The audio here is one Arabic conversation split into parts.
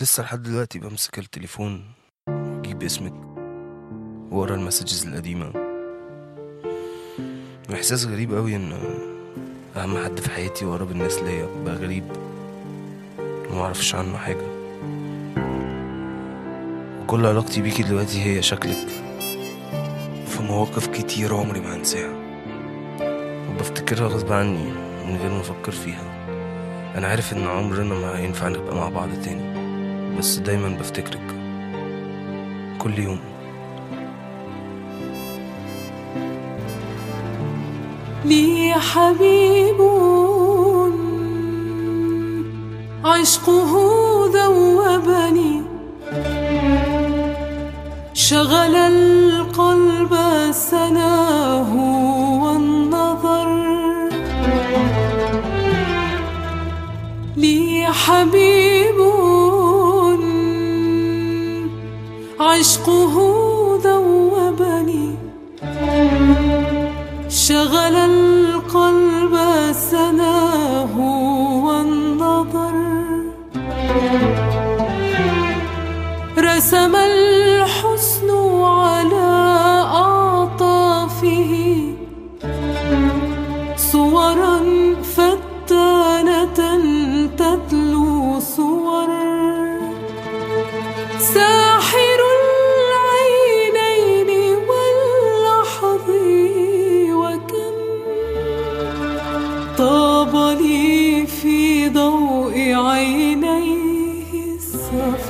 لسه لحد دلوقتي بمسك التليفون وأجيب اسمك ورا المسجز القديمة. واحساس غريب قوي إن أهم حد في حياتي وقرب الناس ليا. بقى غريب. ومعرفش عنه حاجة. وكل علاقتي بيكي دلوقتي هي شكلك. في مواقف كتير عمري ما هنساها. وبفتكرها غصب عني من غير ما أفكر فيها. أنا عارف إن عمرنا ما هينفع نبقى مع بعض تاني. بس دايما بفتكرك. كل يوم. لي حبيب عشقه ذوبني شغل القلب سناه عشقه ذوبني. شغل القلب سناه والنظر رسم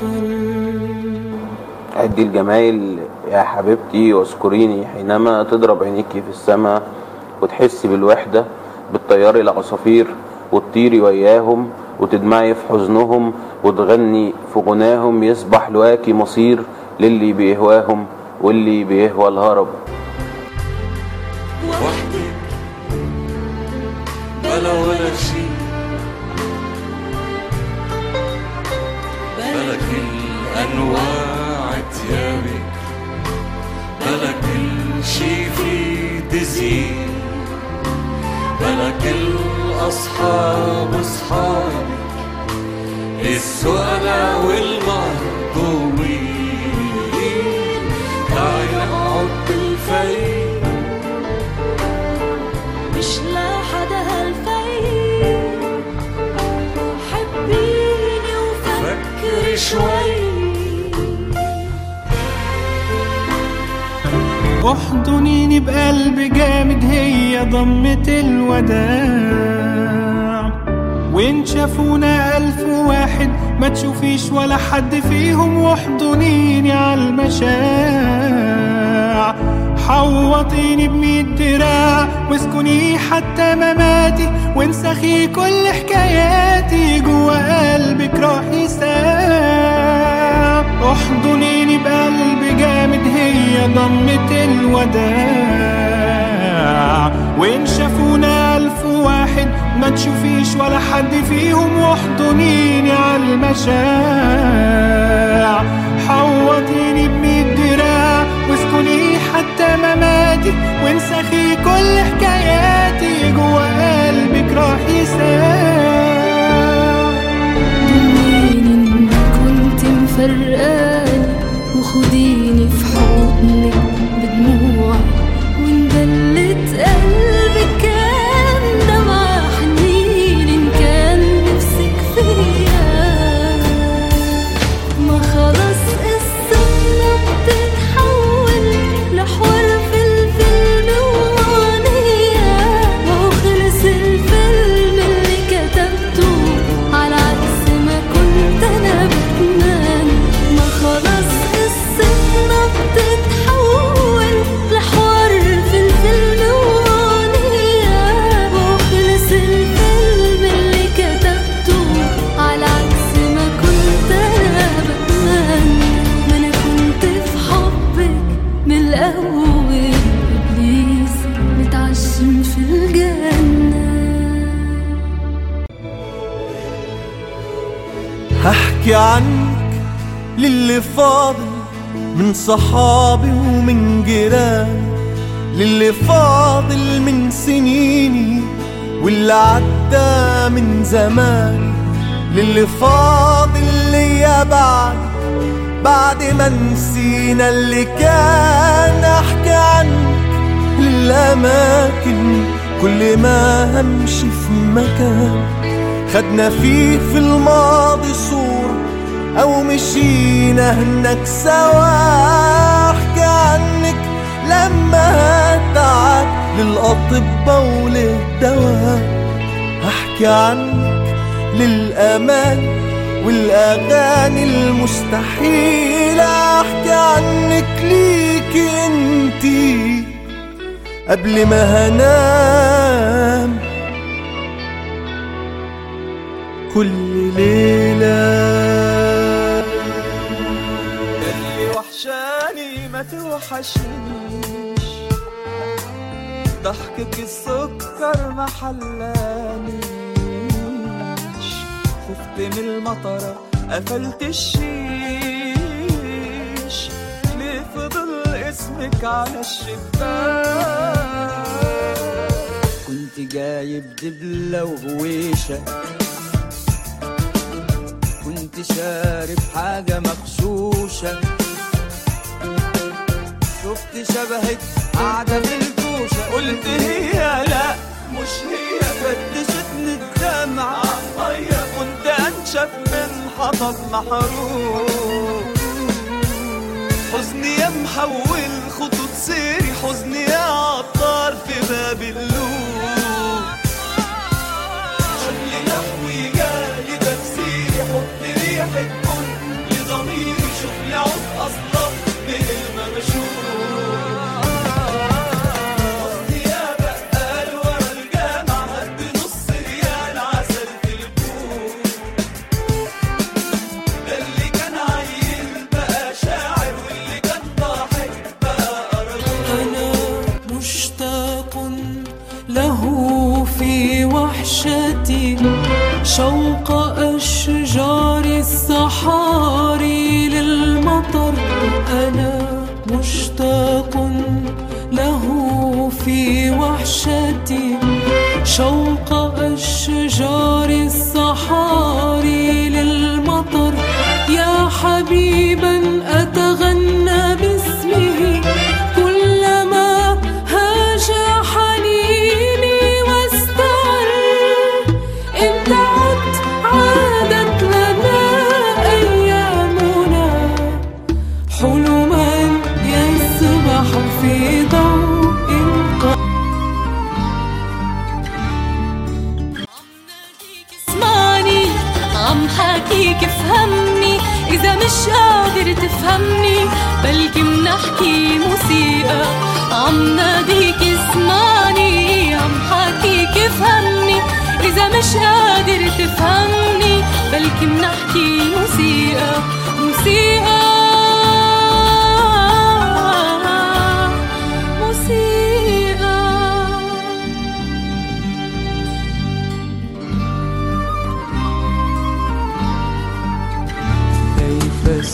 السفر عدي الجمايل يا حبيبتي واذكريني حينما تضرب عينيكي في السماء وتحسي بالوحدة بالطيار العصافير وتطيري وياهم وتدمعي في حزنهم وتغني في غناهم يصبح لواكي مصير للي بيهواهم واللي بيهوى الهرب. كل أنواع تيابك بلا كل شي في تزيين. بلا كل أصحاب اصحابك السؤال والمهضومين احضنيني بقلب جامد هي ضمة الوداع. وإن شافونا ألف واحد ما تشوفيش ولا حد فيهم واحضنيني عالمشاع حوطيني بمية دراع واسكني حتى مماتي وانسخي كل حكاياتي جوا قلبك راح يساع احضنيني بقلب جامد هي ضمة الوداع. وإن شافونا ألف واحد ما تشوفيش ولا حد فيهم واحضنيني عالمشاع حوطيني بمية دراع واسكني حتى مماتي وانسخي كل حكاياتي جوا قلبك راح يساع. كنت مفرقاني وخديني في حضنك هحكي عنك للي فاضل من صحابي ومن جيراني للي فاضل من سنيني واللي عدى من زماني للي فاضل ليا بعد بعد ما نسينا اللي كان أحكي عنك للأماكن. كل ما همشي في مكان خدنا فيه في الماضي صورة أو مشينا هناك سوا احكي عنك لما تعب للأطباء وللدواء. أحكي عنك للأمان والأغاني المستحيلة أحكي عنك ليكي انتي قبل ما هنام. كل ليلة توحشنيش. ضحكك السكر ما حلانيش. خفت من المطرة قفلت الشيش. ليه فضل اسمك على الشباك؟ كنت جايب دبلة وهويشة. كنت شارب حاجة مغشوشة. شفت شبهك قاعدة في الكوشة. قلت هي لا مش هي. فتشتني الدمعة. مية كنت أنشف من حطب محروق. حزني يا محول خطوط سيري. حزني يا عطار في باب اللوم. شغلي نحوي جالي تفسيري. حط ريحة شوق حكيك افهمني إذا مش قادر تفهمني بلكي منحكي موسيقى عم ناديك اسمعني عم حكيك افهمني. إذا مش قادر تفهمني بلكي منحكي موسيقى موسيقى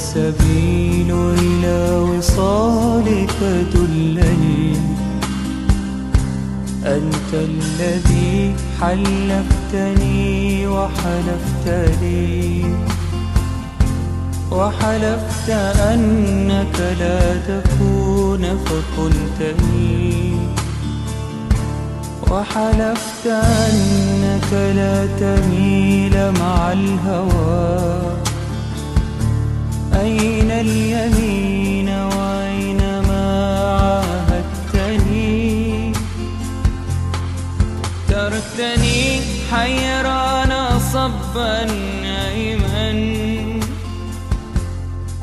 السبيل إلى وصالك دلني. أنت الذي حلفتني وحلفت لي وحلفت أنك لا تكون فقلت لي وحلفت أنك لا تميل مع الهوى. أين اليمين وأين ما عاهدتني؟ تركتني حيران صبا نائما.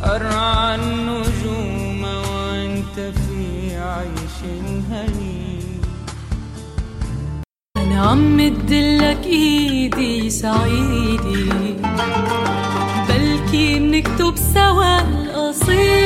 أرعى النجوم وأنت في عيش هني أنا عم مدلك إيدي سعيدي منكتب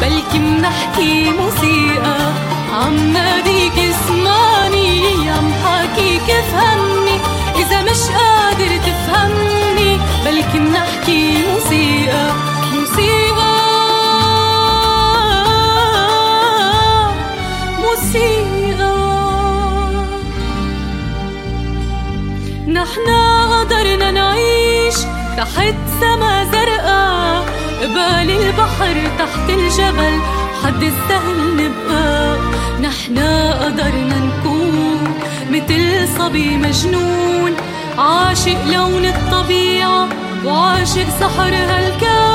بلكي منحكي موسيقى. عم ناديك اسمعني عم حاكيك افهمني إذا مش قادر تفهمني بلكي منحكي موسيقى. موسيقى. موسيقى. نحنا قدرنا نعيش تحت سما زرقاء. قبال البحر تحت الجبل حد السهل نبقى نحنا قدرنا نكون مثل صبي مجنون. عاشق لون الطبيعة وعاشق سحر هالكون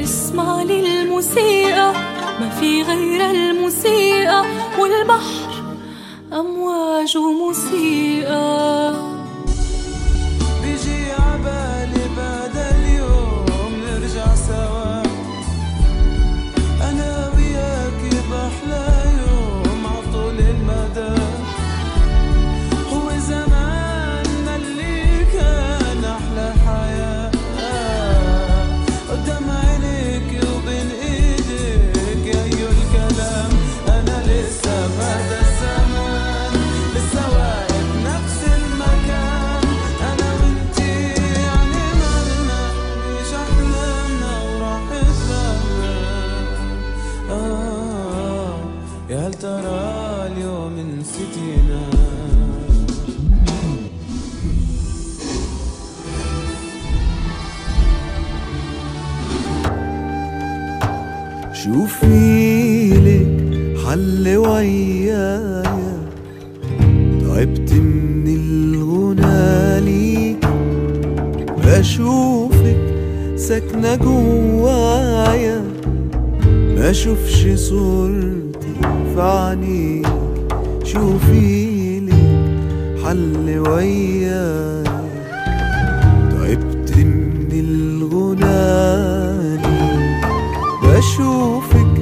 اسمع لي الموسيقى ما في غير الموسيقى والبحر أمواج وموسيقى اشوفش صورتي في عينيك شوفي لك حل ويايا تعبت من الغنى ليك بشوفك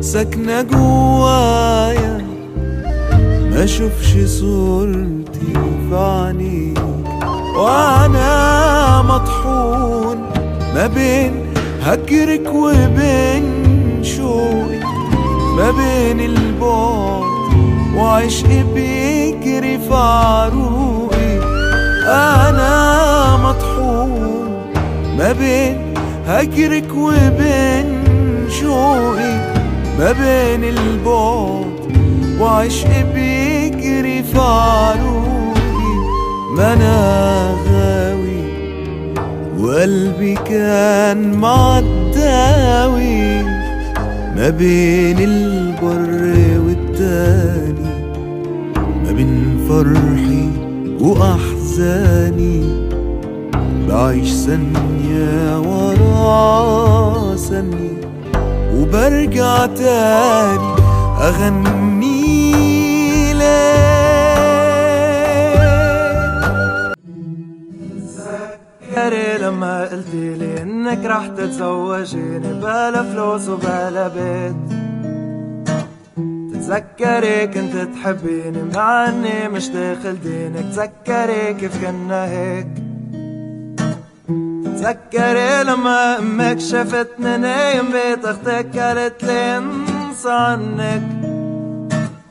ساكنة جوايا. ما اشوفش صورتي في وأنا مطحون ما بين هجرك وبين شوقي ما بين البعد وعشقي بيجري في عروقي أنا مطحون ما بين هجرك وبين شوقي ما بين البعد وعشقي بيجري في عروقي ما أنا غاوي وقلبي كان معداوي ما بين البر والتاني ما بين فرحي وأحزاني. بعيش ثانية ورا ثانية وبرجع تاني أغني لك. لما قلتي لي إنك رح تتزوجيني بلا فلوس وبلا بيت. تتذكري كنت تحبيني مع إني مش داخل دينك. تذكري كيف كنا هيك. تذكري لما أمك شفتني نايم بيت أختك قالت لي انسى عنك.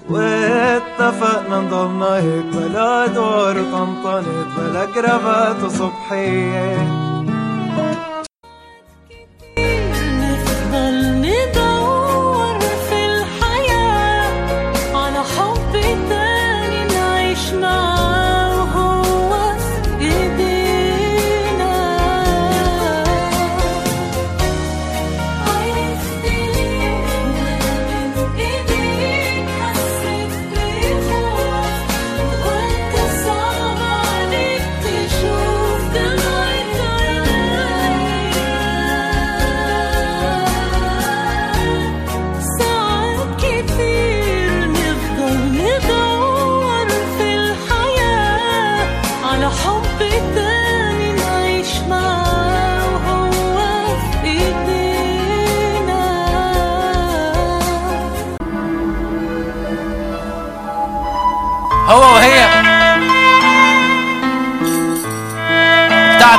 واتفقنا نضلنا هيك بلا دور وطنطنت بلا كرافات وصبحية.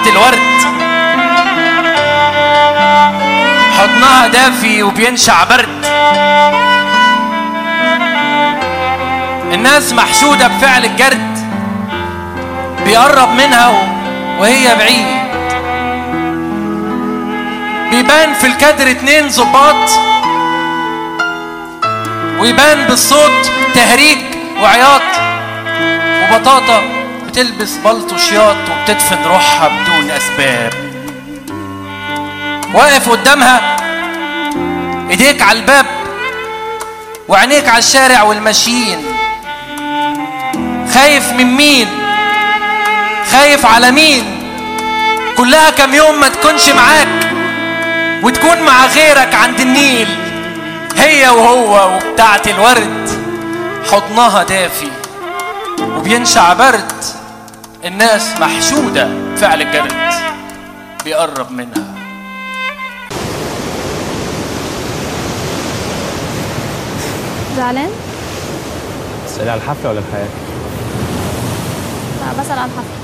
الورد. حضنها دافي وبينشع برد. الناس محشودة بفعل الجرد. بيقرب منها وهي بعيد. بيبان في الكادر اتنين ظباط. ويبان بالصوت تهريج وعياط. وبطاطا بتلبس بلطو شياط وبتدفن روحها أسباب. واقف قدامها إيديك على الباب وعينيك على الشارع والماشيين خايف من مين؟ خايف على مين؟ كلها كام يوم ما تكونش معاك وتكون مع غيرك عند النيل. هي وهو وبتاعت الورد حضنها دافي وبينشع برد. الناس محشودة فعل الجرد. بيقرب منها زعلان؟ تسألي على الحفلة ولا الحياة؟ لا بسأل عن الحفلة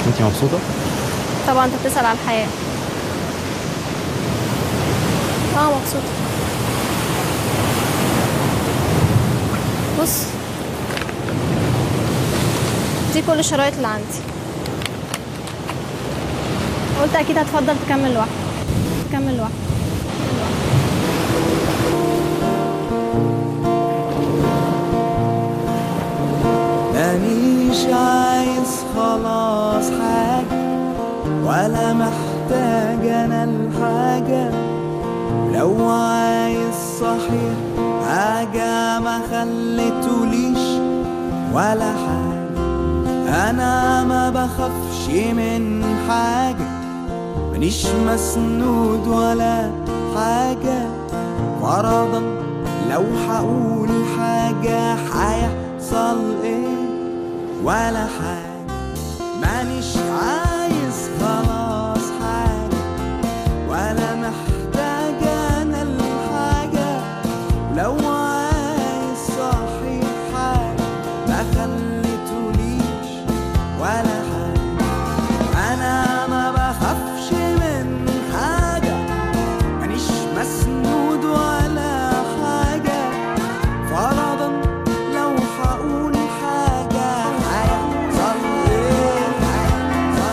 مش أنتي مبسوطة؟ طبعا أنت بتسأل على الحياة آه مبسوطة بص دي كل الشرايط اللي عندي. قلت أكيد هتفضل تكمل لوحدك. تكمل لوحدك. مانيش عايز خلاص حاجة ولا محتاج أنا الحاجة لو عايز صحيح حاجة ما خليتوليش ولا حاجة أنا ما بخافش من حاجة مانيش مسنود ولا حاجة. فرضا لو هقول حاجة هيحصل إيه؟ ولا حاجة. مانيش عارف